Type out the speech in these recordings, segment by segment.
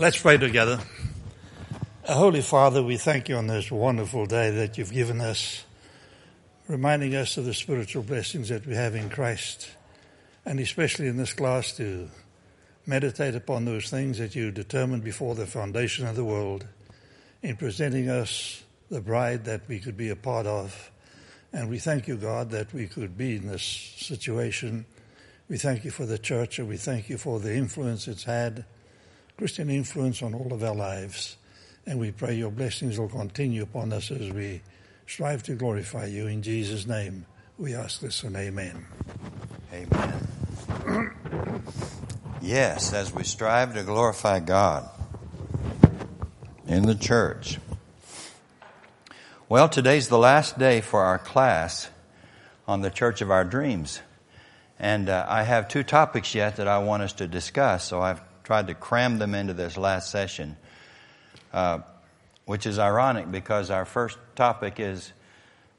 Let's pray together. Holy Father, we thank you on this wonderful day that you've given us, reminding us of the spiritual blessings that we have in Christ, and especially in this class to meditate upon those things that you determined before the foundation of the world in presenting us the bride that we could be a part of. And we thank you, God, that we could be in this situation. We thank you for the church and we thank you for the influence it's had Christian influence on all of our lives. And we pray your blessings will continue upon us as we strive to glorify you. In Jesus' name, we ask this and amen. Amen. yes, as we strive to glorify God in the church. Well, today's the last day for our class on the Church of Our Dreams. And uh, I have two topics yet that I want us to discuss, so I've tried to cram them into this last session, uh, which is ironic because our first topic is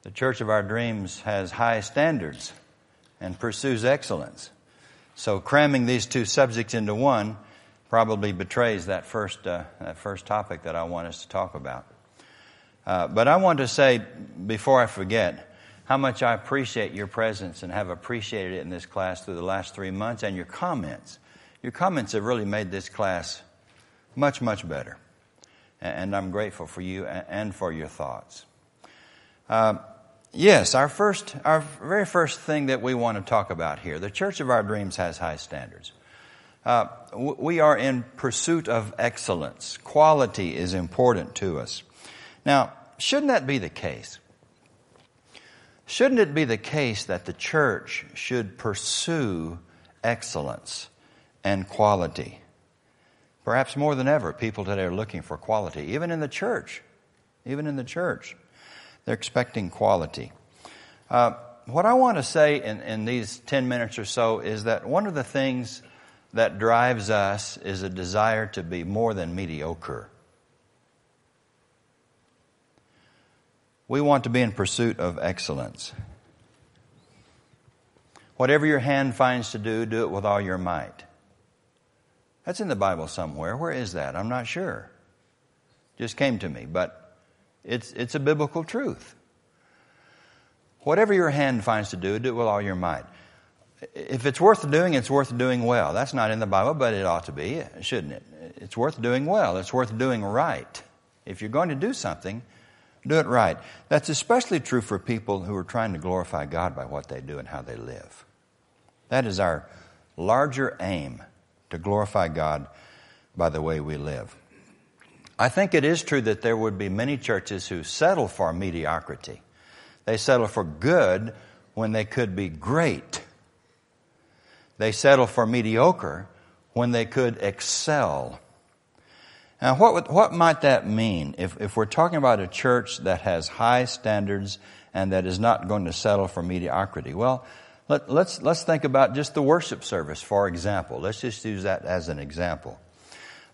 the Church of Our Dreams has high standards and pursues excellence. So cramming these two subjects into one probably betrays that first, uh, that first topic that I want us to talk about. Uh, but I want to say, before I forget, how much I appreciate your presence and have appreciated it in this class through the last three months and your comments. Your comments have really made this class much, much better. And I'm grateful for you and for your thoughts. Uh, yes, our first, our very first thing that we want to talk about here, the Church of Our Dreams has high standards. Uh, we are in pursuit of excellence. Quality is important to us. Now, shouldn't that be the case? Shouldn't it be the case that the church should pursue excellence? And quality. Perhaps more than ever, people today are looking for quality, even in the church. Even in the church, they're expecting quality. Uh, what I want to say in, in these 10 minutes or so is that one of the things that drives us is a desire to be more than mediocre. We want to be in pursuit of excellence. Whatever your hand finds to do, do it with all your might. That's in the Bible somewhere. Where is that? I'm not sure. Just came to me, but it's, it's a biblical truth. Whatever your hand finds to do, do it with all your might. If it's worth doing, it's worth doing well. That's not in the Bible, but it ought to be, shouldn't it? It's worth doing well. It's worth doing right. If you're going to do something, do it right. That's especially true for people who are trying to glorify God by what they do and how they live. That is our larger aim to glorify God by the way we live. I think it is true that there would be many churches who settle for mediocrity. They settle for good when they could be great. They settle for mediocre when they could excel. Now, what, would, what might that mean if, if we're talking about a church that has high standards and that is not going to settle for mediocrity? Well, let, us let's, let's think about just the worship service, for example. Let's just use that as an example.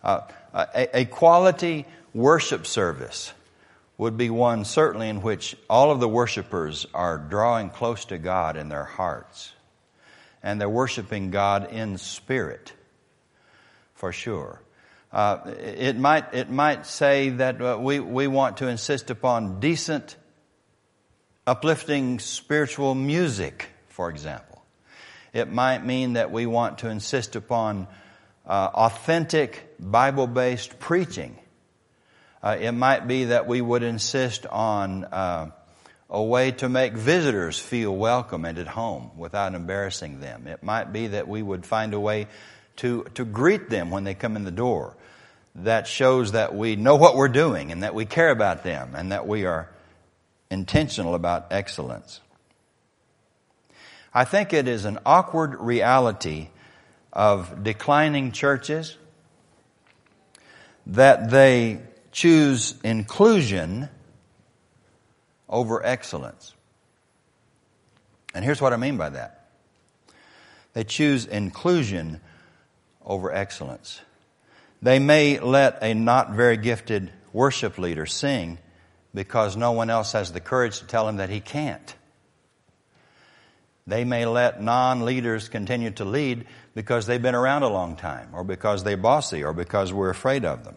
Uh, a, a quality worship service would be one certainly in which all of the worshipers are drawing close to God in their hearts. And they're worshiping God in spirit, for sure. Uh, it, might, it might say that uh, we, we want to insist upon decent, uplifting spiritual music for example. It might mean that we want to insist upon uh, authentic Bible based preaching. Uh, it might be that we would insist on uh, a way to make visitors feel welcome and at home without embarrassing them. It might be that we would find a way to, to greet them when they come in the door that shows that we know what we're doing and that we care about them and that we are intentional about excellence. I think it is an awkward reality of declining churches that they choose inclusion over excellence. And here's what I mean by that. They choose inclusion over excellence. They may let a not very gifted worship leader sing because no one else has the courage to tell him that he can't. They may let non-leaders continue to lead because they've been around a long time, or because they're bossy, or because we're afraid of them.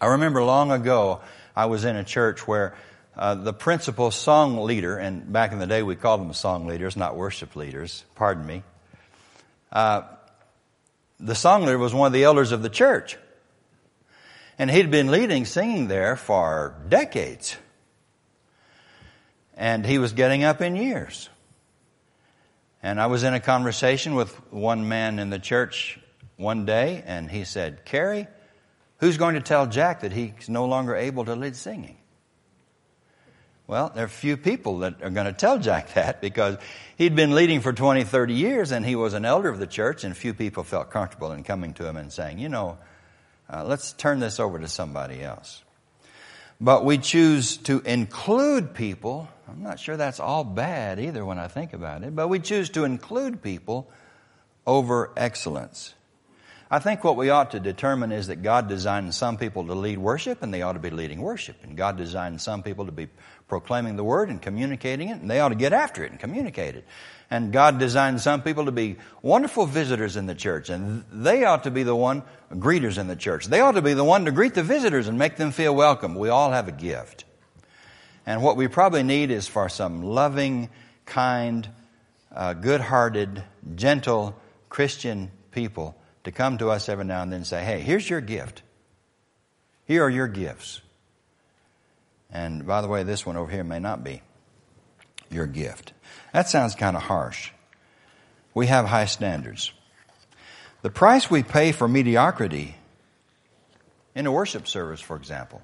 I remember long ago, I was in a church where uh, the principal song leader, and back in the day we called them song leaders, not worship leaders, pardon me. Uh, the song leader was one of the elders of the church. And he'd been leading singing there for decades. And he was getting up in years. And I was in a conversation with one man in the church one day, and he said, Kerry, who's going to tell Jack that he's no longer able to lead singing? Well, there are few people that are going to tell Jack that because he'd been leading for 20, 30 years and he was an elder of the church and few people felt comfortable in coming to him and saying, you know, uh, let's turn this over to somebody else. But we choose to include people. I'm not sure that's all bad either when I think about it, but we choose to include people over excellence. I think what we ought to determine is that God designed some people to lead worship and they ought to be leading worship. And God designed some people to be proclaiming the word and communicating it and they ought to get after it and communicate it. And God designed some people to be wonderful visitors in the church and they ought to be the one greeters in the church. They ought to be the one to greet the visitors and make them feel welcome. We all have a gift. And what we probably need is for some loving, kind, uh, good-hearted, gentle Christian people to come to us every now and then and say, hey, here's your gift. Here are your gifts. And by the way, this one over here may not be your gift. That sounds kind of harsh. We have high standards. The price we pay for mediocrity in a worship service, for example,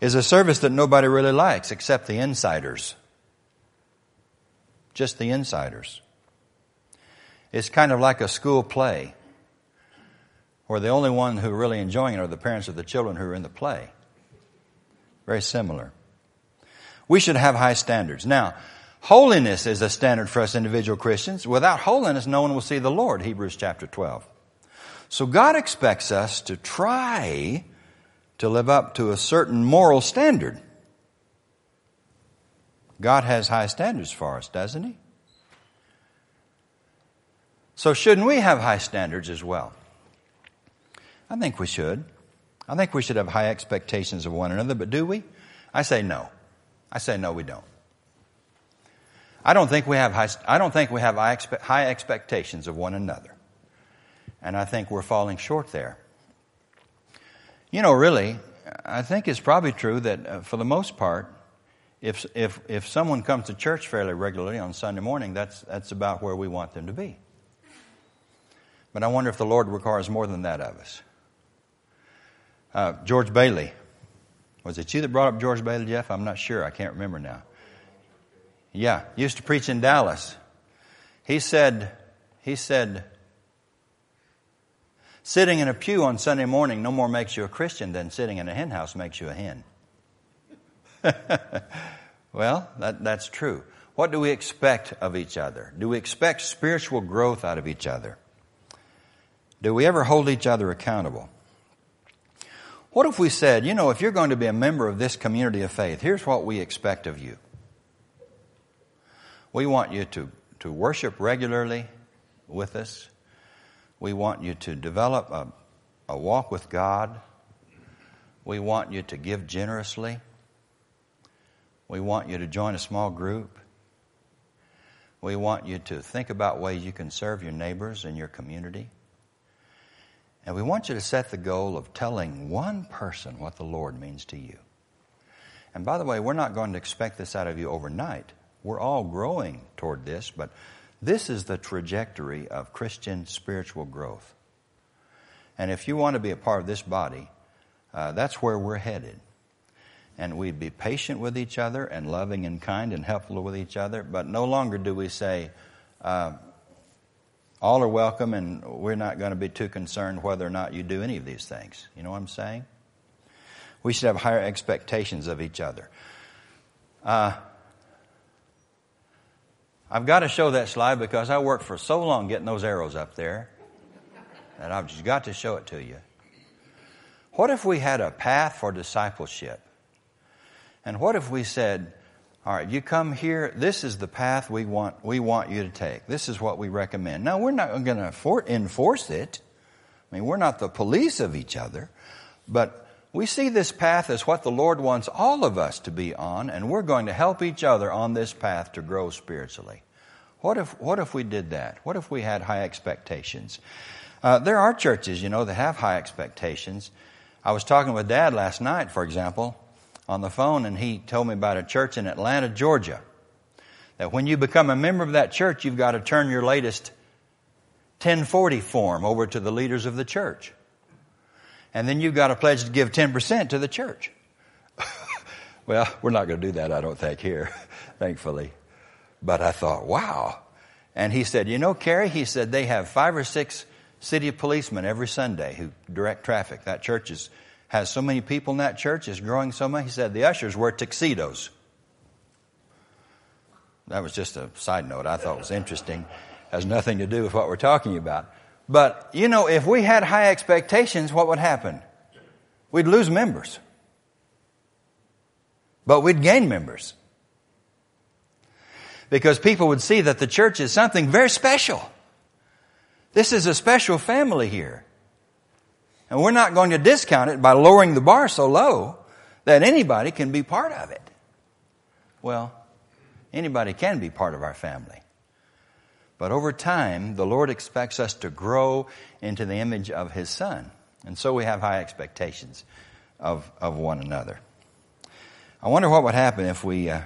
is a service that nobody really likes except the insiders. Just the insiders. It's kind of like a school play where the only one who are really enjoying it are the parents of the children who are in the play. Very similar. We should have high standards. Now, holiness is a standard for us individual Christians. Without holiness, no one will see the Lord, Hebrews chapter 12. So God expects us to try to live up to a certain moral standard. God has high standards for us, doesn't He? So, shouldn't we have high standards as well? I think we should. I think we should have high expectations of one another, but do we? I say no. I say no, we don't. I don't think we have high, I don't think we have high, expectations of one another. And I think we're falling short there. You know, really, I think it's probably true that uh, for the most part, if, if, if someone comes to church fairly regularly on Sunday morning, that's, that's about where we want them to be. But I wonder if the Lord requires more than that of us. Uh, George Bailey. Was it you that brought up George Bailey, Jeff? I'm not sure. I can't remember now. Yeah, used to preach in Dallas. He said, he said, sitting in a pew on Sunday morning no more makes you a Christian than sitting in a hen house makes you a hen. well, that, that's true. What do we expect of each other? Do we expect spiritual growth out of each other? Do we ever hold each other accountable? What if we said, you know, if you're going to be a member of this community of faith, here's what we expect of you. We want you to, to worship regularly with us. We want you to develop a, a walk with God. We want you to give generously. We want you to join a small group. We want you to think about ways you can serve your neighbors and your community. And we want you to set the goal of telling one person what the Lord means to you. And by the way, we're not going to expect this out of you overnight. We're all growing toward this, but this is the trajectory of Christian spiritual growth. And if you want to be a part of this body, uh, that's where we're headed. And we'd be patient with each other and loving and kind and helpful with each other, but no longer do we say, uh, all are welcome, and we're not going to be too concerned whether or not you do any of these things. You know what I'm saying? We should have higher expectations of each other. Uh, I've got to show that slide because I worked for so long getting those arrows up there that I've just got to show it to you. What if we had a path for discipleship? And what if we said, All right, you come here. This is the path we want, we want you to take. This is what we recommend. Now, we're not going to enforce it. I mean, we're not the police of each other, but we see this path as what the Lord wants all of us to be on, and we're going to help each other on this path to grow spiritually. What if, what if we did that? What if we had high expectations? Uh, there are churches, you know, that have high expectations. I was talking with Dad last night, for example, on the phone, and he told me about a church in Atlanta, Georgia. That when you become a member of that church, you've got to turn your latest 1040 form over to the leaders of the church. And then you've got to pledge to give 10% to the church. well, we're not going to do that, I don't think, here, thankfully. But I thought, wow. And he said, you know, Kerry, he said they have five or six city policemen every Sunday who direct traffic. That church is, has so many people in that church, is growing so much. He said the ushers wear tuxedos. That was just a side note I thought was interesting has nothing to do with what we're talking about. But, you know, if we had high expectations, what would happen? We'd lose members. But we'd gain members. Because people would see that the church is something very special. This is a special family here. And we're not going to discount it by lowering the bar so low that anybody can be part of it. Well, anybody can be part of our family. But over time, the Lord expects us to grow into the image of His Son. And so we have high expectations of, of one another. I wonder what would happen if we uh,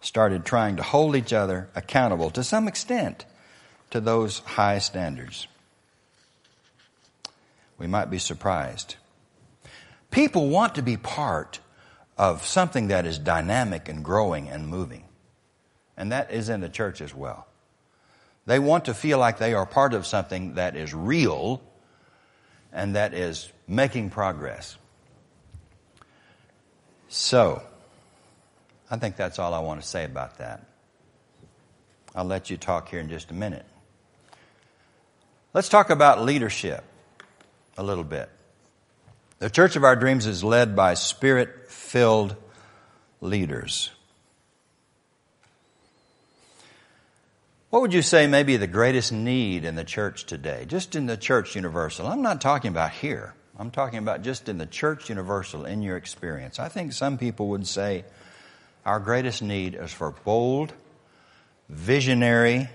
started trying to hold each other accountable to some extent to those high standards. We might be surprised. People want to be part of something that is dynamic and growing and moving. And that is in the church as well. They want to feel like they are part of something that is real and that is making progress. So, I think that's all I want to say about that. I'll let you talk here in just a minute. Let's talk about leadership a little bit. The Church of Our Dreams is led by spirit filled leaders. What would you say may be the greatest need in the church today? Just in the church universal. I'm not talking about here. I'm talking about just in the church universal in your experience. I think some people would say our greatest need is for bold, visionary,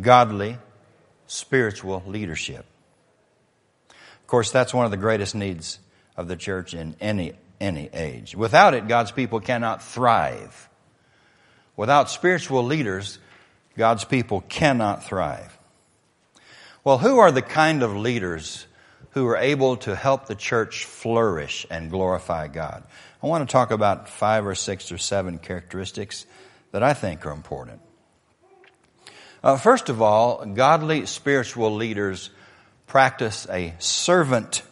godly, spiritual leadership. Of course, that's one of the greatest needs of the church in any, any age. Without it, God's people cannot thrive. Without spiritual leaders, God's people cannot thrive. Well, who are the kind of leaders who are able to help the church flourish and glorify God? I want to talk about five or six or seven characteristics that I think are important. Uh, first of all, godly spiritual leaders practice a servant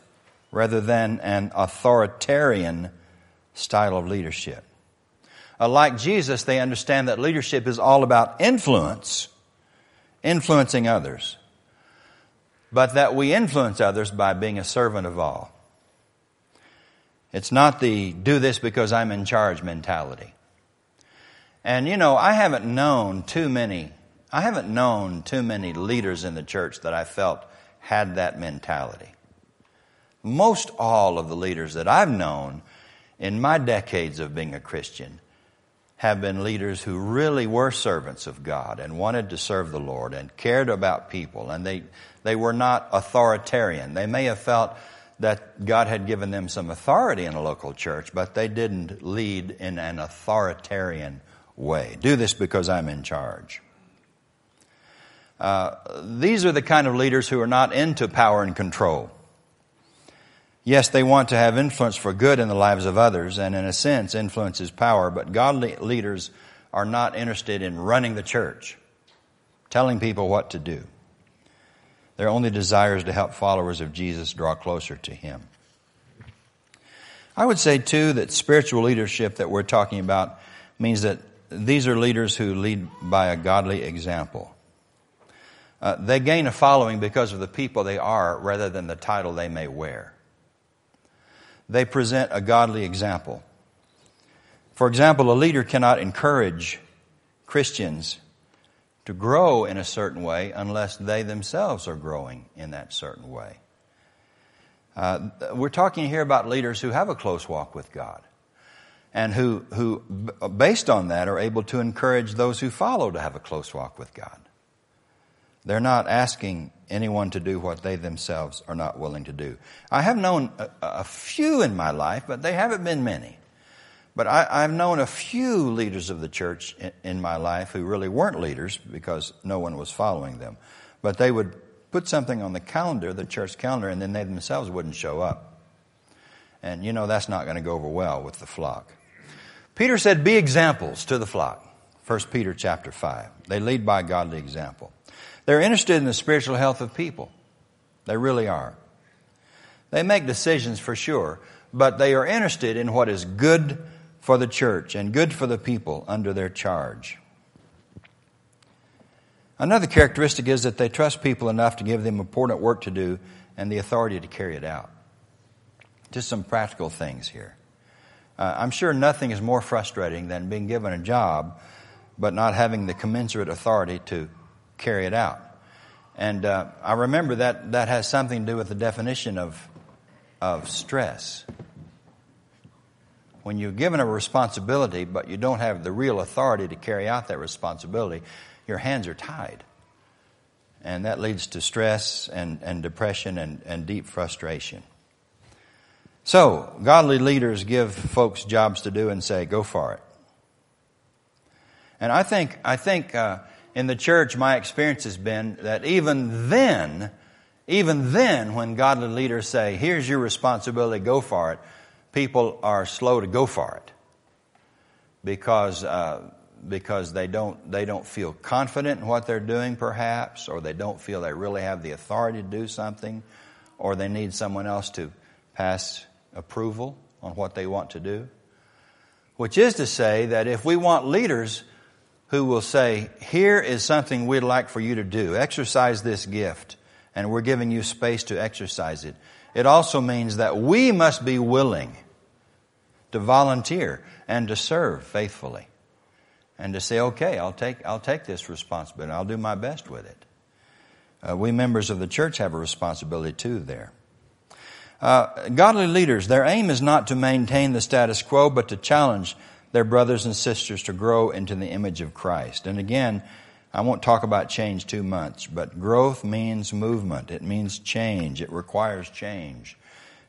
rather than an authoritarian style of leadership. Uh, like Jesus, they understand that leadership is all about influence, influencing others, but that we influence others by being a servant of all. It's not the do this because I'm in charge mentality. And you know, I haven't known too many, I haven't known too many leaders in the church that I felt had that mentality. Most all of the leaders that I've known in my decades of being a Christian have been leaders who really were servants of God and wanted to serve the Lord and cared about people and they, they were not authoritarian. They may have felt that God had given them some authority in a local church, but they didn't lead in an authoritarian way. Do this because I'm in charge. Uh, these are the kind of leaders who are not into power and control. Yes, they want to have influence for good in the lives of others, and in a sense, influence is power, but godly leaders are not interested in running the church, telling people what to do. Their only desire is to help followers of Jesus draw closer to Him. I would say, too, that spiritual leadership that we're talking about means that these are leaders who lead by a godly example. Uh, they gain a following because of the people they are rather than the title they may wear they present a godly example. For example, a leader cannot encourage Christians to grow in a certain way unless they themselves are growing in that certain way. Uh, we're talking here about leaders who have a close walk with God and who, who, based on that, are able to encourage those who follow to have a close walk with God. They're not asking anyone to do what they themselves are not willing to do. I have known a, a few in my life, but they haven't been many. But I, have known a few leaders of the church in, in my life who really weren't leaders because no one was following them. But they would put something on the calendar, the church calendar, and then they themselves wouldn't show up. And you know that's not going to go over well with the flock. Peter said, Be examples to the flock. 1 Peter chapter 5. They lead by godly example. They're interested in the spiritual health of people. They really are. They make decisions for sure, but they are interested in what is good for the church and good for the people under their charge. Another characteristic is that they trust people enough to give them important work to do and the authority to carry it out. Just some practical things here. Uh, I'm sure nothing is more frustrating than being given a job but not having the commensurate authority to carry it out. And uh, I remember that that has something to do with the definition of, of stress. When you're given a responsibility, but you don't have the real authority to carry out that responsibility, your hands are tied. And that leads to stress and, and depression and, and deep frustration. So, godly leaders give folks jobs to do and say, go for it. And I think, I think uh, in the church, my experience has been that even then, even then, when godly leaders say, here's your responsibility, go for it, people are slow to go for it because, uh, because they, don't, they don't feel confident in what they're doing, perhaps, or they don't feel they really have the authority to do something, or they need someone else to pass approval on what they want to do. Which is to say that if we want leaders who will say, Here is something we'd like for you to do. Exercise this gift, and we're giving you space to exercise it. It also means that we must be willing to volunteer and to serve faithfully and to say, okay, I'll take, I'll take this responsibility. I'll do my best with it. Uh, we members of the church have a responsibility too there. Uh, godly leaders, their aim is not to maintain the status quo, but to challenge their brothers and sisters to grow into the image of Christ. And again, I won't talk about change too much, but growth means movement. It means change. It requires change.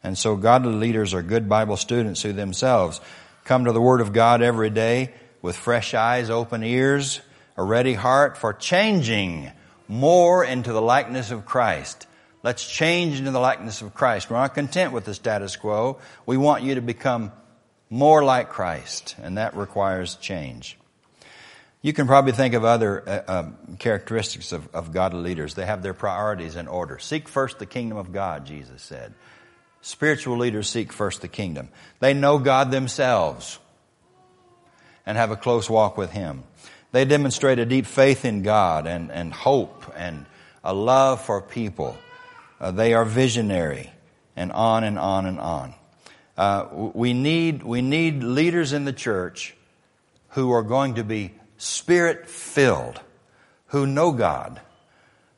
And so godly leaders are good Bible students who themselves come to the Word of God every day with fresh eyes, open ears, a ready heart for changing more into the likeness of Christ. Let's change into the likeness of Christ. We're not content with the status quo. We want you to become more like Christ, and that requires change. You can probably think of other uh, um, characteristics of, of godly leaders. They have their priorities in order. Seek first the kingdom of God, Jesus said. Spiritual leaders seek first the kingdom. They know God themselves and have a close walk with Him. They demonstrate a deep faith in God and, and hope and a love for people. Uh, they are visionary and on and on and on. Uh, we, need, we need leaders in the church who are going to be spirit filled, who know God.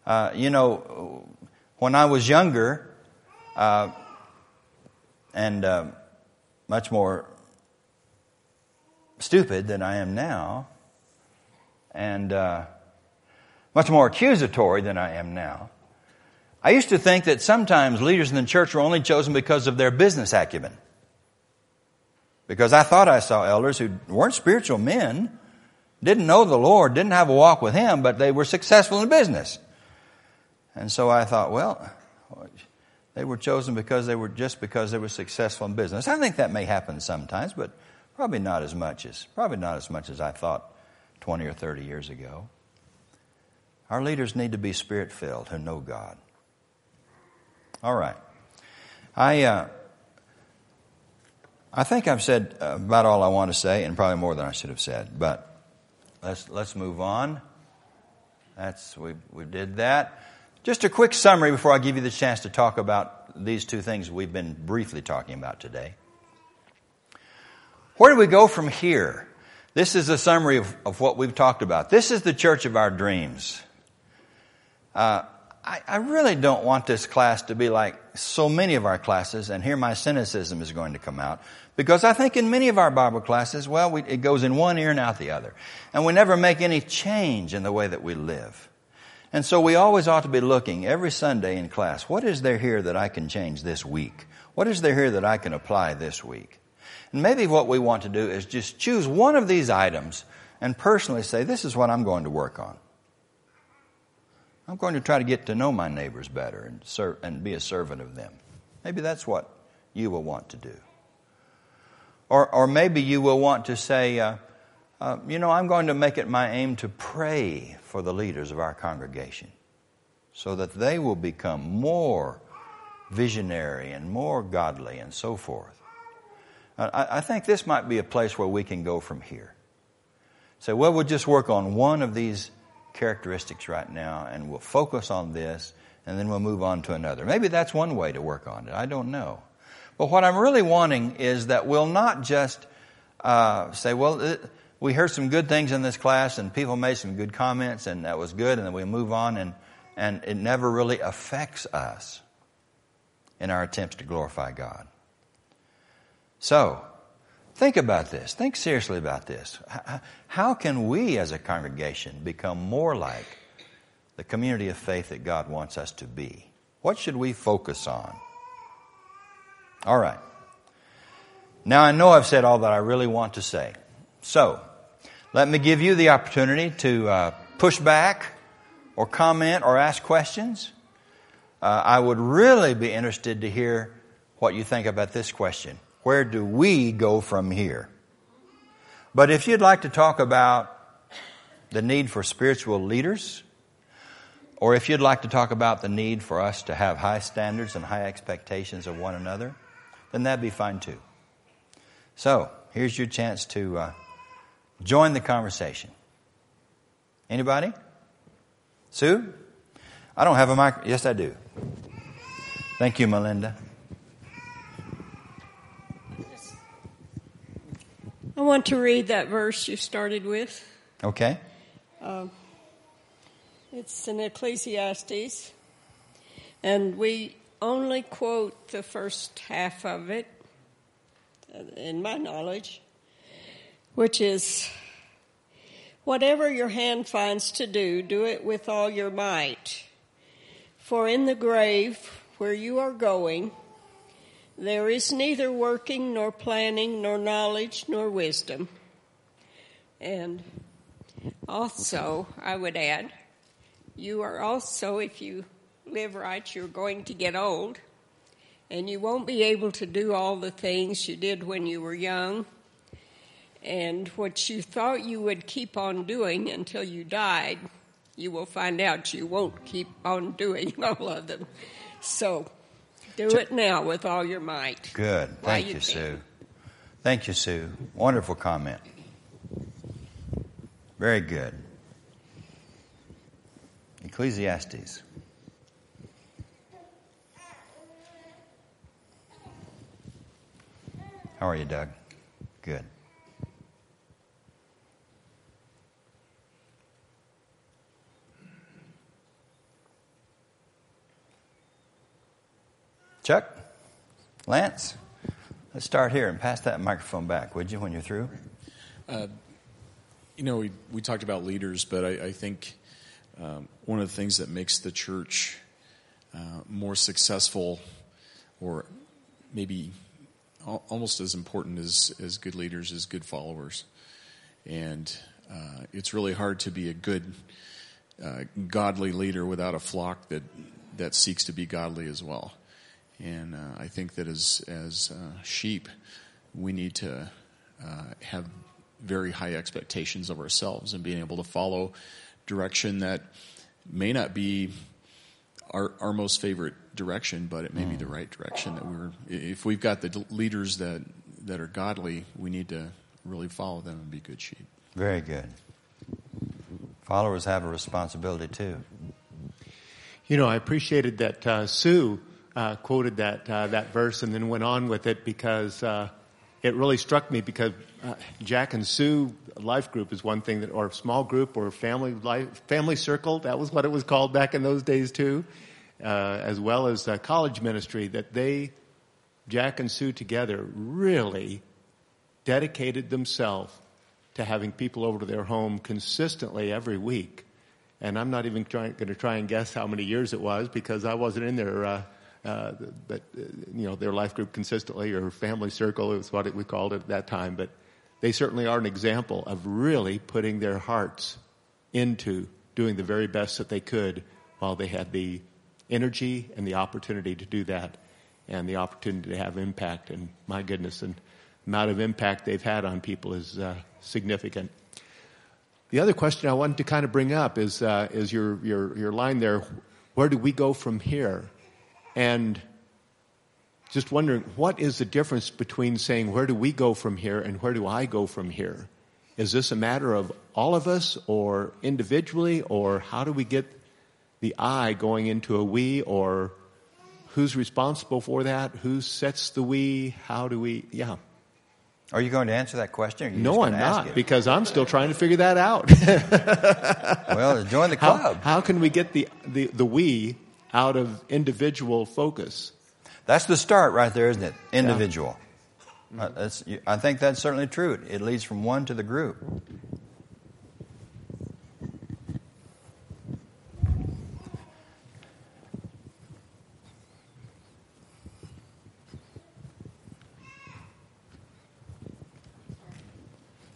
Uh, you know, when I was younger, uh, and uh, much more stupid than I am now, and uh, much more accusatory than I am now, I used to think that sometimes leaders in the church were only chosen because of their business acumen. Because I thought I saw elders who weren't spiritual men, didn't know the Lord, didn't have a walk with Him, but they were successful in business. And so I thought, well, they were chosen because they were just because they were successful in business. I think that may happen sometimes, but probably not as much as probably not as much as I thought 20 or 30 years ago. Our leaders need to be spirit filled who know God. All right. I uh, I think I've said about all I want to say, and probably more than I should have said. But let's let's move on. That's we we did that. Just a quick summary before I give you the chance to talk about these two things we've been briefly talking about today. Where do we go from here? This is a summary of, of what we've talked about. This is the church of our dreams. Uh, I, I really don't want this class to be like so many of our classes, and here my cynicism is going to come out. Because I think in many of our Bible classes, well, we, it goes in one ear and out the other. And we never make any change in the way that we live. And so we always ought to be looking every Sunday in class, what is there here that I can change this week? What is there here that I can apply this week? And maybe what we want to do is just choose one of these items and personally say, this is what I'm going to work on. I'm going to try to get to know my neighbors better and, serve, and be a servant of them. Maybe that's what you will want to do. Or, or maybe you will want to say, uh, uh, you know, I'm going to make it my aim to pray for the leaders of our congregation so that they will become more visionary and more godly and so forth. I, I think this might be a place where we can go from here. Say, well, we'll just work on one of these characteristics right now and we'll focus on this and then we'll move on to another. Maybe that's one way to work on it. I don't know. But what I'm really wanting is that we'll not just uh, say, well, it, we heard some good things in this class and people made some good comments and that was good and then we move on and, and it never really affects us in our attempts to glorify God. So, think about this. Think seriously about this. How can we as a congregation become more like the community of faith that God wants us to be? What should we focus on? All right. Now I know I've said all that I really want to say. So, let me give you the opportunity to uh, push back or comment or ask questions. Uh, I would really be interested to hear what you think about this question. Where do we go from here? But if you'd like to talk about the need for spiritual leaders, or if you'd like to talk about the need for us to have high standards and high expectations of one another, then that'd be fine too. So, here's your chance to uh, join the conversation. Anybody? Sue? I don't have a mic. Yes, I do. Thank you, Melinda. I want to read that verse you started with. Okay. Uh, it's in Ecclesiastes, and we only quote the first half of it, uh, in my knowledge, which is Whatever your hand finds to do, do it with all your might. For in the grave where you are going, there is neither working, nor planning, nor knowledge, nor wisdom. And also, I would add, you are also, if you live right, you're going to get old, and you won't be able to do all the things you did when you were young. And what you thought you would keep on doing until you died, you will find out you won't keep on doing all of them. So, do it now with all your might. Good. Thank you, you Sue. Thank you, Sue. Wonderful comment. Very good. Ecclesiastes. How are you, Doug? Good. Chuck? Lance? Let's start here and pass that microphone back, would you, when you're through? Uh, you know, we, we talked about leaders, but I, I think um, one of the things that makes the church uh, more successful, or maybe almost as important as, as good leaders, is good followers. And uh, it's really hard to be a good, uh, godly leader without a flock that, that seeks to be godly as well. And uh, I think that as as uh, sheep, we need to uh, have very high expectations of ourselves and being able to follow direction that may not be our our most favorite direction, but it may mm. be the right direction that we're. If we've got the leaders that that are godly, we need to really follow them and be good sheep. Very good. Followers have a responsibility too. You know, I appreciated that uh, Sue uh, quoted that uh, that verse and then went on with it because uh, it really struck me because uh, Jack and Sue life group is one thing that, or small group or family life, family circle. That was what it was called back in those days too, uh, as well as uh, college ministry. That they, Jack and Sue together, really dedicated themselves to having people over to their home consistently every week. And I'm not even going to try and guess how many years it was because I wasn't in there. Uh, but uh, you know their life group consistently or family circle is what it, we called it at that time. But they certainly are an example of really putting their hearts into doing the very best that they could while they had the energy and the opportunity to do that and the opportunity to have impact. And my goodness, and amount of impact they've had on people is uh, significant. The other question I wanted to kind of bring up is, uh, is your, your, your line there, where do we go from here? And just wondering, what is the difference between saying, where do we go from here and where do I go from here? Is this a matter of all of us or individually, or how do we get the I going into a we, or who's responsible for that? Who sets the we? How do we, yeah. Are you going to answer that question? no, I'm not, because I'm still trying to figure that out. well, join the club. How, how can we get the, the, the we out of individual focus. That's the start right there, isn't it? Individual. Yeah. Uh, I think that's certainly true. It leads from one to the group.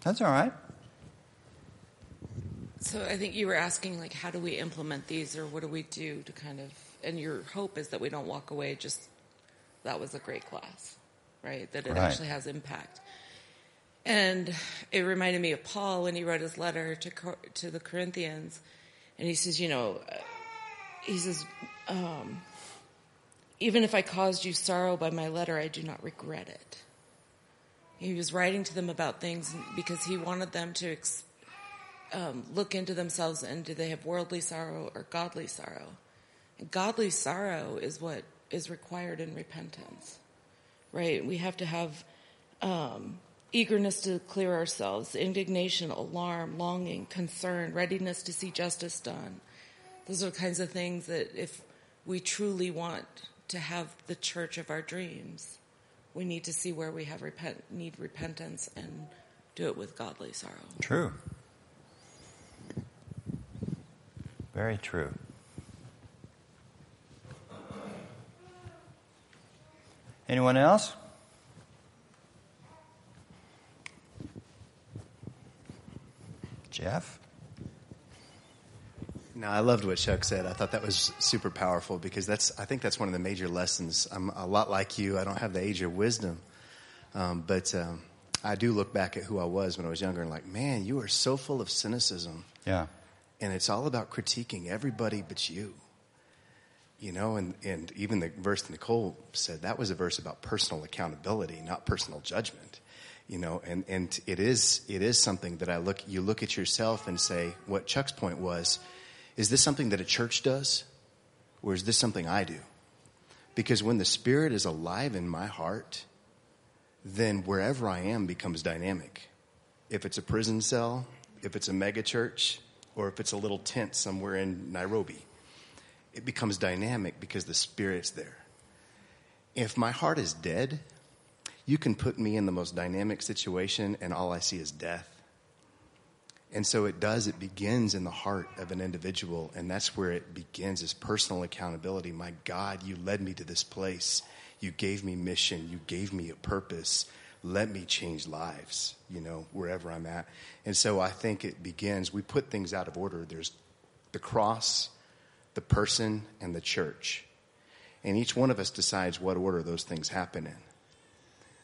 That's all right. So I think you were asking, like, how do we implement these, or what do we do to kind of? And your hope is that we don't walk away just that was a great class, right? That it right. actually has impact. And it reminded me of Paul when he wrote his letter to to the Corinthians, and he says, you know, he says, um, even if I caused you sorrow by my letter, I do not regret it. He was writing to them about things because he wanted them to. Ex- um, look into themselves and do they have worldly sorrow or godly sorrow? Godly sorrow is what is required in repentance, right? We have to have um, eagerness to clear ourselves, indignation, alarm, longing, concern, readiness to see justice done. Those are the kinds of things that if we truly want to have the church of our dreams, we need to see where we have repent, need repentance and do it with godly sorrow. True. Very true. Anyone else? Jeff? No, I loved what Chuck said. I thought that was super powerful because that's, I think that's one of the major lessons. I'm a lot like you. I don't have the age of wisdom. Um, but um, I do look back at who I was when I was younger and like, man, you are so full of cynicism. Yeah and it's all about critiquing everybody but you. You know, and, and even the verse Nicole said, that was a verse about personal accountability, not personal judgment. You know, and, and it is, it is something that I look, you look at yourself and say, what Chuck's point was, is this something that a church does? Or is this something I do? Because when the Spirit is alive in my heart, then wherever I am becomes dynamic. If it's a prison cell, if it's a megachurch, or if it's a little tent somewhere in Nairobi. It becomes dynamic because the Spirit's there. If my heart is dead, you can put me in the most dynamic situation and all I see is death. And so it does, it begins in the heart of an individual, and that's where it begins is personal accountability. My God, you led me to this place. You gave me mission. You gave me a purpose let me change lives, you know, wherever I'm at. And so I think it begins, we put things out of order. There's the cross, the person, and the church. And each one of us decides what order those things happen in.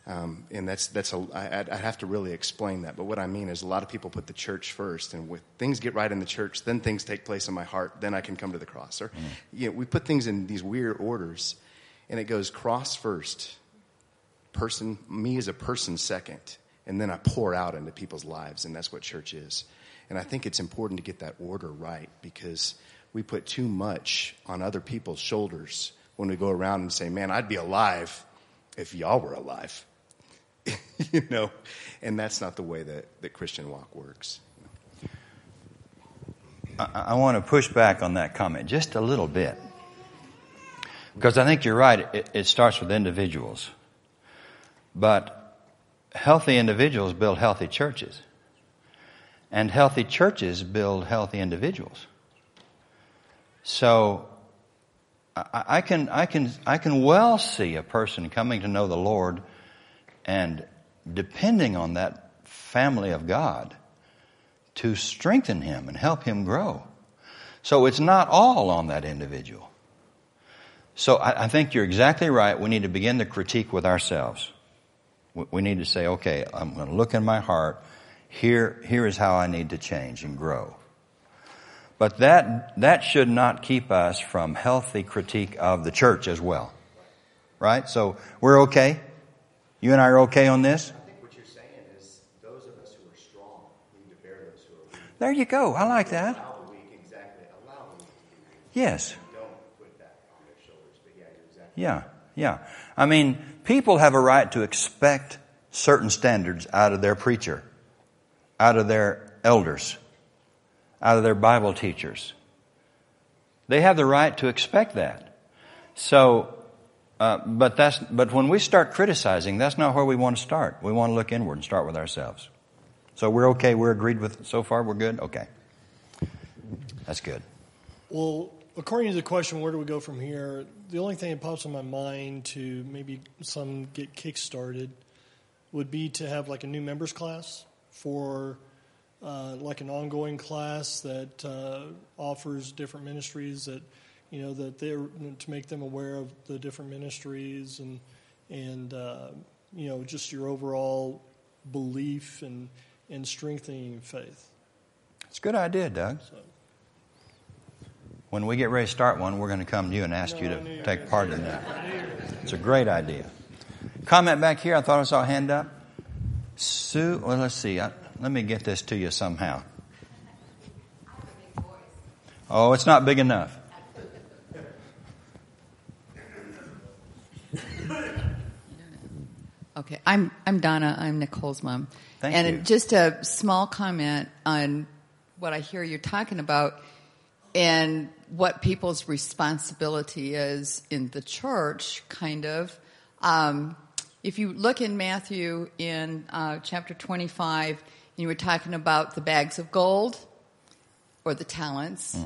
Um, and that's that's a I, I have to really explain that. But what I mean is, a lot of people put the church first, and when things get right in the church, then things take place in my heart. Then I can come to the cross. Or, mm. you know, we put things in these weird orders, and it goes cross first, person, me as a person second, and then I pour out into people's lives, and that's what church is. And I think it's important to get that order right because we put too much on other people's shoulders when we go around and say, man, I'd be alive if y'all were alive. you know, and that's not the way that, that Christian walk works. I, I want to push back on that comment just a little bit. Because I think you're right, it, it starts with individuals. But healthy individuals build healthy churches. And healthy churches build healthy individuals. So I, can, I, can, I can well see a person coming to know the Lord and depending on that family of God to strengthen him and help him grow. So it's not all on that individual. So I, I think you're exactly right. We need to begin the critique with ourselves. We, we need to say, okay, I'm going to look in my heart. Here, here is how I need to change and grow. But that, that should not keep us from healthy critique of the church as well. Right? So we're okay? You and I are okay on this? I think what you're saying is those of us who are strong need to bear those who are weak. There you go. I like that. Allow the weak, exactly. Allow the weak to be. Yes. Don't put that on their shoulders. But yeah, you're exactly Yeah, yeah. I mean, people have a right to expect certain standards out of their preacher, out of their elders, out of their Bible teachers. They have the right to expect that. So, uh, but that's, but when we start criticizing, that's not where we want to start. We want to look inward and start with ourselves. So we're okay. We're agreed with so far. We're good. Okay, that's good. Well, according to the question, where do we go from here? The only thing that pops in my mind to maybe some get kick-started would be to have like a new members class for uh, like an ongoing class that uh, offers different ministries that you know that they're to make them aware of the different ministries and and uh, you know just your overall belief and and strengthening faith. It's a good idea, Doug. So. When we get ready to start one, we're going to come to you and ask you to take part in that. It's a great idea. Comment back here. I thought I saw a hand up. Sue, well, let's see. I, let me get this to you somehow. Oh, it's not big enough. Okay, I'm I'm Donna. I'm Nicole's mom. Thank and you. just a small comment on what I hear you're talking about and what people's responsibility is in the church, kind of. Um, if you look in Matthew in uh, chapter 25, you were talking about the bags of gold or the talents.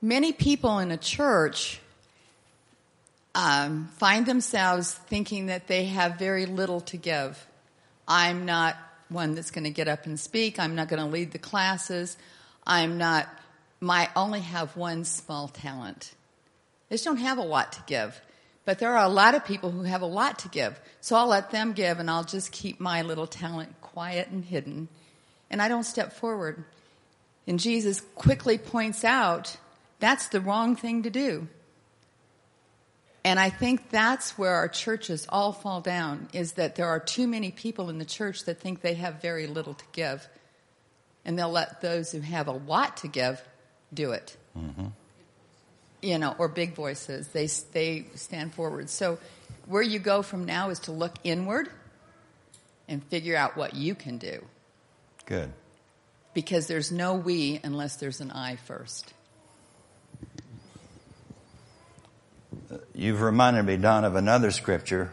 Many people in a church um, find themselves thinking that they have very little to give. I'm not one that's going to get up and speak. I'm not going to lead the classes. I'm not, my only have one small talent. I just don't have a lot to give. But there are a lot of people who have a lot to give. So I'll let them give and I'll just keep my little talent quiet and hidden. And I don't step forward. And Jesus quickly points out that's the wrong thing to do. And I think that's where our churches all fall down is that there are too many people in the church that think they have very little to give. And they'll let those who have a lot to give do it. Mm-hmm. You know, or big voices. They, they stand forward. So where you go from now is to look inward and figure out what you can do. Good. Because there's no we unless there's an I first. You've reminded me, Don, of another scripture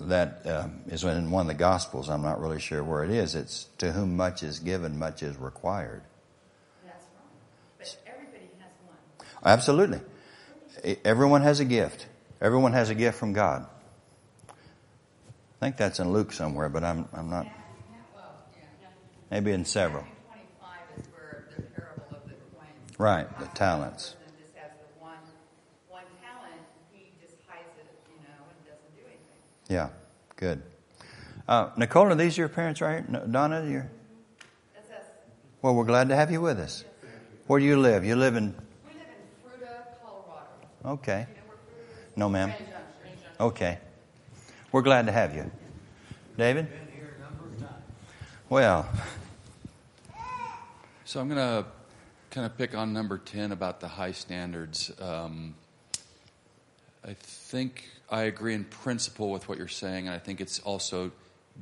that um, is in one of the Gospels. I'm not really sure where it is. It's to whom much is given, much is required. That's wrong. But everybody has one. Absolutely. Everyone has a gift. Everyone has a gift from God. I think that's in Luke somewhere, but I'm, I'm not. Maybe in several. 25 is where the parable of the coins. Right, the talents. person just has the one, one talent, he just hides it, you know, and doesn't do anything. Yeah, good. Uh, Nicole, are these your parents right here? No, Donna, you Well, we're glad to have you with us. Where do you live? You live in. We live in Fruita, Colorado. Okay. No, ma'am. Okay. We're glad to have you. David? Well, So I'm going to kind of pick on number 10 about the high standards. Um, I think I agree in principle with what you're saying, and I think it's also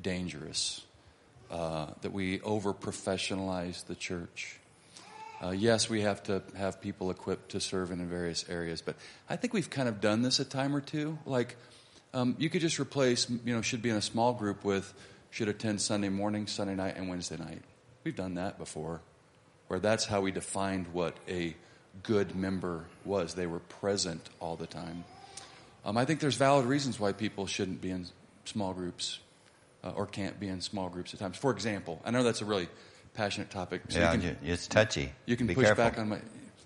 dangerous. Uh, that we over professionalize the church. Uh, yes, we have to have people equipped to serve in various areas, but I think we've kind of done this a time or two. Like, um, you could just replace, you know, should be in a small group with should attend Sunday morning, Sunday night, and Wednesday night. We've done that before, where that's how we defined what a good member was. They were present all the time. Um, I think there's valid reasons why people shouldn't be in small groups uh, or can't be in small groups at times. For example, I know that's a really passionate topic. So yeah, you can, it's touchy. You can be push careful. back on my.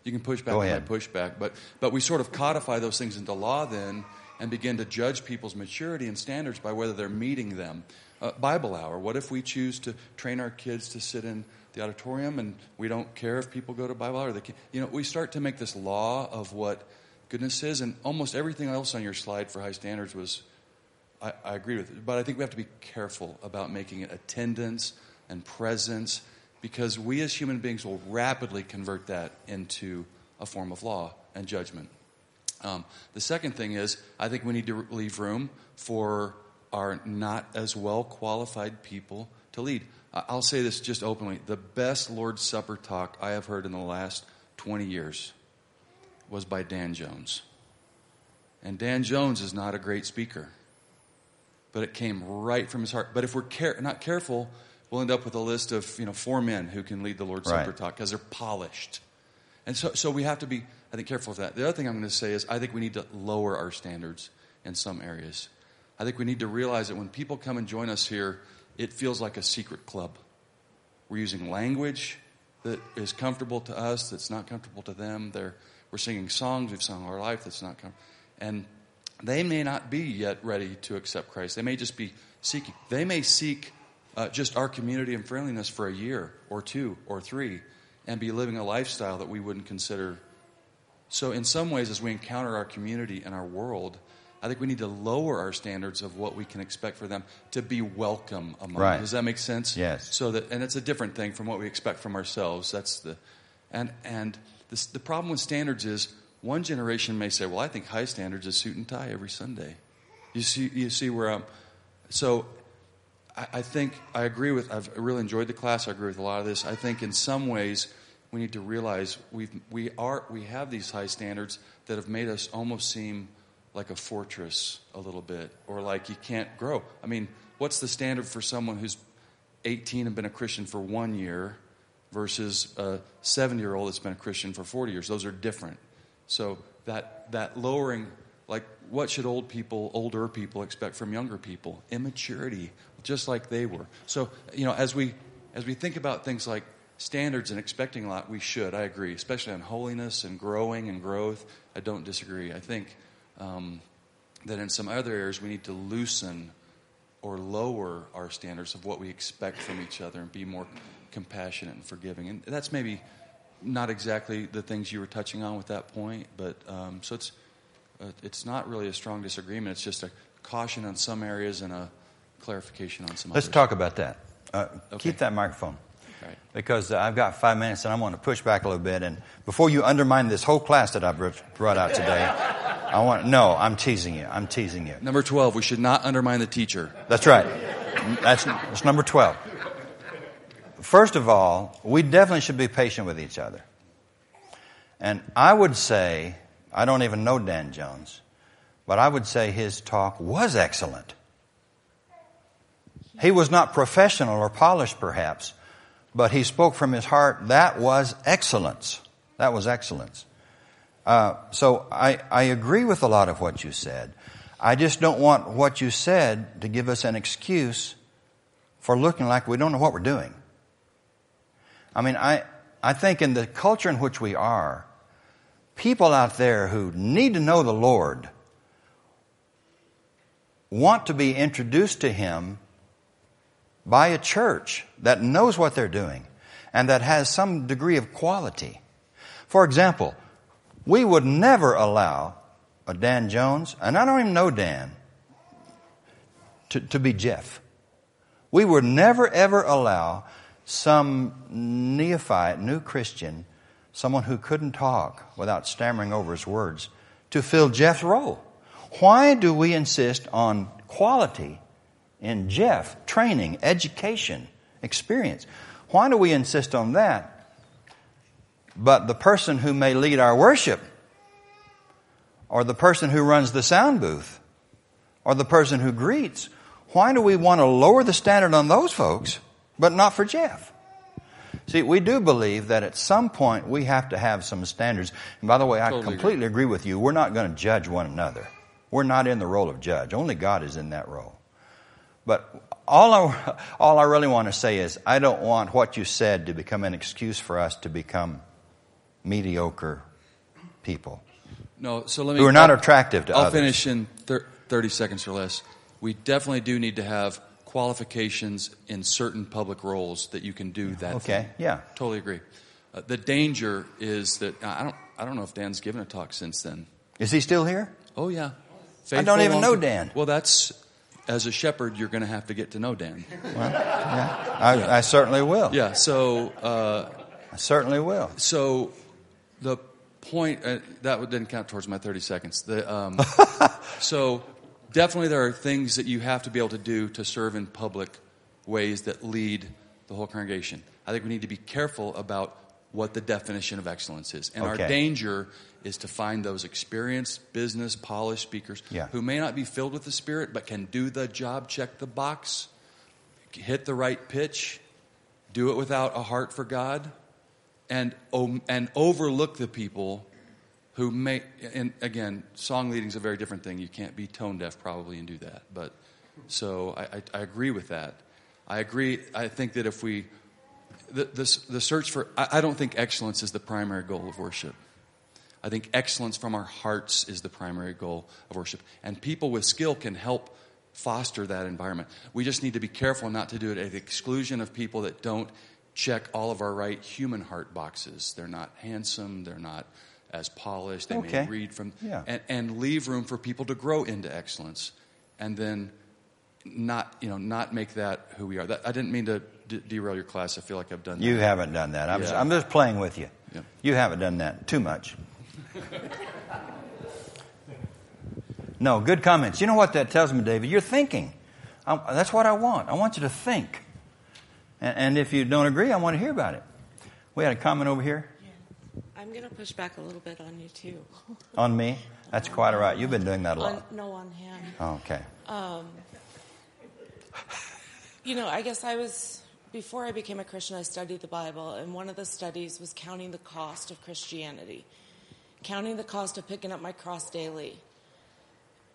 You can push back Go on ahead. my pushback, but but we sort of codify those things into law then, and begin to judge people's maturity and standards by whether they're meeting them. Uh, Bible hour. What if we choose to train our kids to sit in the auditorium, and we don't care if people go to Bible hour? They can, you know, we start to make this law of what goodness is, and almost everything else on your slide for high standards was. I, I agree with it, but I think we have to be careful about making it attendance and presence because we as human beings will rapidly convert that into a form of law and judgment. Um, the second thing is, I think we need to leave room for our not as well qualified people to lead. I'll say this just openly the best Lord's Supper talk I have heard in the last 20 years was by Dan Jones. And Dan Jones is not a great speaker, but it came right from his heart. But if we're care- not careful, we'll end up with a list of you know four men who can lead the Lord's Right. Supper talk because they're polished. And so, so we have to be, I think, careful of that. The other thing I'm going to say is I think we need to lower our standards in some areas. I think we need to realize that when people come and join us here, it feels like a secret club. We're using language that is comfortable to us, that's not comfortable to them. They're, we're singing songs we've sung our life that's not comfortable. And they may not be yet ready to accept Christ. They may just be seeking. They may seek uh, just our community and friendliness for a year or two or three and be living a lifestyle that we wouldn't consider. So, in some ways, as we encounter our community and our world, I think we need to lower our standards of what we can expect for them to be welcome among. Right. Does that make sense? Yes. So that, and it's a different thing from what we expect from ourselves. That's the, and and this, the problem with standards is one generation may say, "Well, I think high standards is suit and tie every Sunday." You see, you see where I'm. So, I, I think I agree with. I've really enjoyed the class. I agree with a lot of this. I think in some ways we need to realize we we are we have these high standards that have made us almost seem like a fortress a little bit, or like you can't grow. I mean, what's the standard for someone who's 18 and been a Christian for one year versus a 70 year old that's been a Christian for 40 years? Those are different. So that that lowering, like, what should old people, older people expect from younger people? Immaturity, just like they were. So you know, as we as we think about things like standards and expecting a lot, we should. I agree, especially on holiness and growing and growth. I don't disagree. I think um, that in some other areas we need to loosen or lower our standards of what we expect from each other and be more compassionate and forgiving. And that's maybe not exactly the things you were touching on with that point, but um, so it's uh, it's not really a strong disagreement. It's just a caution on some areas and a clarification on some Let's others. talk about that. Uh, Okay. Keep that microphone. Right. Because uh, I've got five minutes and I want to push back a little bit. And before you undermine this whole class that I've brought out today, I want no, I'm teasing you. I'm teasing you. Number 12, we should not undermine the teacher. That's right. That's, that's number 12. First of all, we definitely should be patient with each other. And I would say, I don't even know Dan Jones, but I would say his talk was excellent. He was not professional or polished, perhaps, but he spoke from his heart. That was excellence. That was excellence. Uh, so I, I agree with a lot of what you said. I just don't want what you said to give us an excuse for looking like we don't know what we're doing. I mean, I, I think in the culture in which we are, people out there who need to know the Lord want to be introduced to Him by a church that knows what they're doing and that has some degree of quality. For example, we would never allow a Dan Jones, and I don't even know Dan, to, to be Jeff. We would never ever allow some neophyte, new Christian, someone who couldn't talk without stammering over his words, to fill Jeff's role. Why do we insist on quality in Jeff, training, education, experience. Why do we insist on that? But the person who may lead our worship, or the person who runs the sound booth, or the person who greets, why do we want to lower the standard on those folks, but not for Jeff? See, we do believe that at some point we have to have some standards. And by the way, I totally completely agree. agree with you. We're not going to judge one another. We're not in the role of judge. Only God is in that role. But all I, all I really want to say is I don't want what you said to become an excuse for us to become mediocre people. No, so let me. Who are not I'll, attractive to I'll others. finish in thir- 30 seconds or less. We definitely do need to have qualifications in certain public roles that you can do that. Okay, thing. yeah. Totally agree. Uh, the danger is that I don't I don't know if Dan's given a talk since then. Is he still here? Oh yeah. Faithful I don't even know Dan. Well, that's as a shepherd, you're going to have to get to know Dan. Well, yeah, I, yeah. I certainly will. Yeah. So uh, I certainly will. So the point uh, that didn't count towards my 30 seconds. The, um, so definitely there are things that you have to be able to do to serve in public ways that lead the whole congregation. I think we need to be careful about what the definition of excellence is. And okay. our danger is to find those experienced, business, polished speakers yeah. who may not be filled with the Spirit, but can do the job, check the box, hit the right pitch, do it without a heart for God, and, and overlook the people who may, and again, song leading is a very different thing. You can't be tone deaf probably and do that. But so I, I, I agree with that. I agree. I think that if we, the, the, the search for, I, I don't think excellence is the primary goal of worship. I think excellence from our hearts is the primary goal of worship. And people with skill can help foster that environment. We just need to be careful not to do it at the exclusion of people that don't check all of our right human heart boxes. They're not handsome, they're not as polished, they okay. may read from, yeah. and, and leave room for people to grow into excellence. And then not, you know, not make that who we are. That, I didn't mean to d- derail your class. I feel like I've done that. You haven't done that. I'm, yeah. just, I'm just playing with you. Yeah. You haven't done that too much. no, good comments. You know what that tells me, David? You're thinking. I, that's what I want. I want you to think. And, and if you don't agree, I want to hear about it. We had a comment over here. I'm going to push back a little bit on you too. on me? That's quite all right. You've been doing that a lot. On, no, on him. Oh, okay. Um, you know, I guess I was before I became a Christian. I studied the Bible, and one of the studies was counting the cost of Christianity, counting the cost of picking up my cross daily,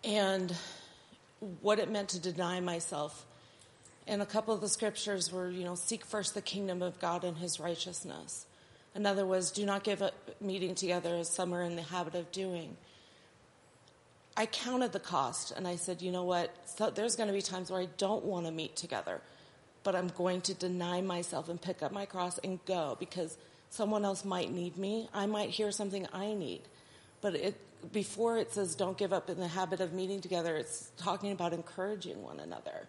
and what it meant to deny myself and a couple of the scriptures were, you know, seek first the kingdom of God and his righteousness. Another was, do not give up meeting together as some are in the habit of doing. I counted the cost and I said, you know what? So there's going to be times where I don't want to meet together, but I'm going to deny myself and pick up my cross and go because someone else might need me. I might hear something I need. But it, before it says don't give up in the habit of meeting together, it's talking about encouraging one another.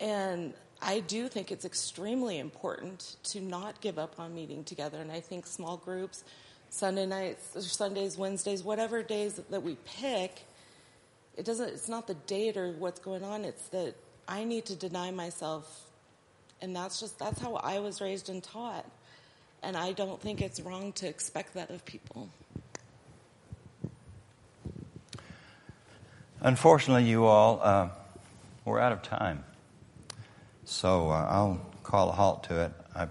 And I do think it's extremely important to not give up on meeting together. And I think small groups, Sunday nights, Sundays, Wednesdays, whatever days that we pick, it doesn't. It's not the date or what's going on. It's that I need to deny myself, and that's just that's how I was raised and taught. And I don't think it's wrong to expect that of people. Unfortunately, you all, uh, we're out of time. So uh, I'll call a halt to it. I'm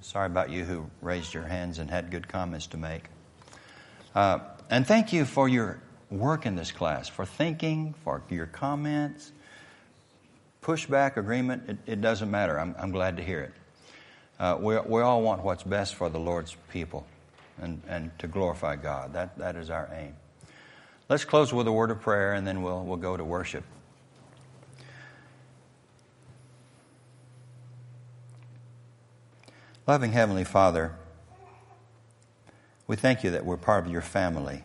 sorry about you who raised your hands and had good comments to make. Uh, and thank you for your work in this class, for thinking, for your comments, pushback, agreement. It, it doesn't matter. I'm, I'm, glad to hear it. Uh, we, we all want what's best for the Lord's people and, and to glorify God. That, that is our aim. Let's close with a word of prayer and then we'll, we'll go to worship. Loving Heavenly Father, we thank you that we're part of your family,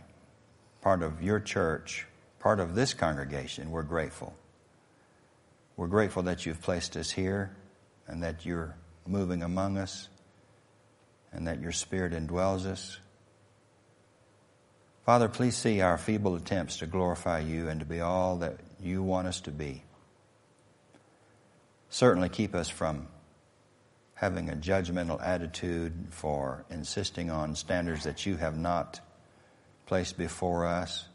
part of your church, part of this congregation. We're grateful. We're grateful that you've placed us here and that you're moving among us and that your Spirit indwells us. Father, please see our feeble attempts to glorify you and to be all that you want us to be. certainly keep us from having a judgmental attitude, for insisting on standards that you have not placed before us.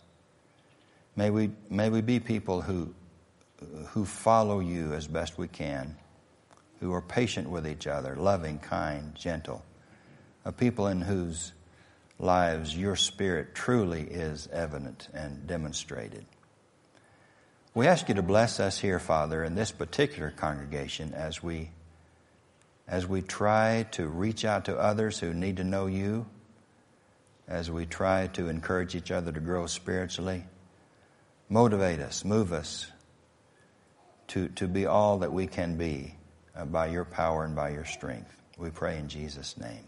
May we, may we be people who, who follow you as best we can, who are patient with each other, loving, kind, gentle, a people in whose lives your spirit truly is evident and demonstrated. We ask you to bless us here, Father, in this particular congregation as we as we try to reach out to others who need to know you, as we try to encourage each other to grow spiritually. Motivate us, move us to, to be all that we can be uh, by your power and by your strength. We pray in Jesus' name.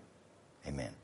Amen.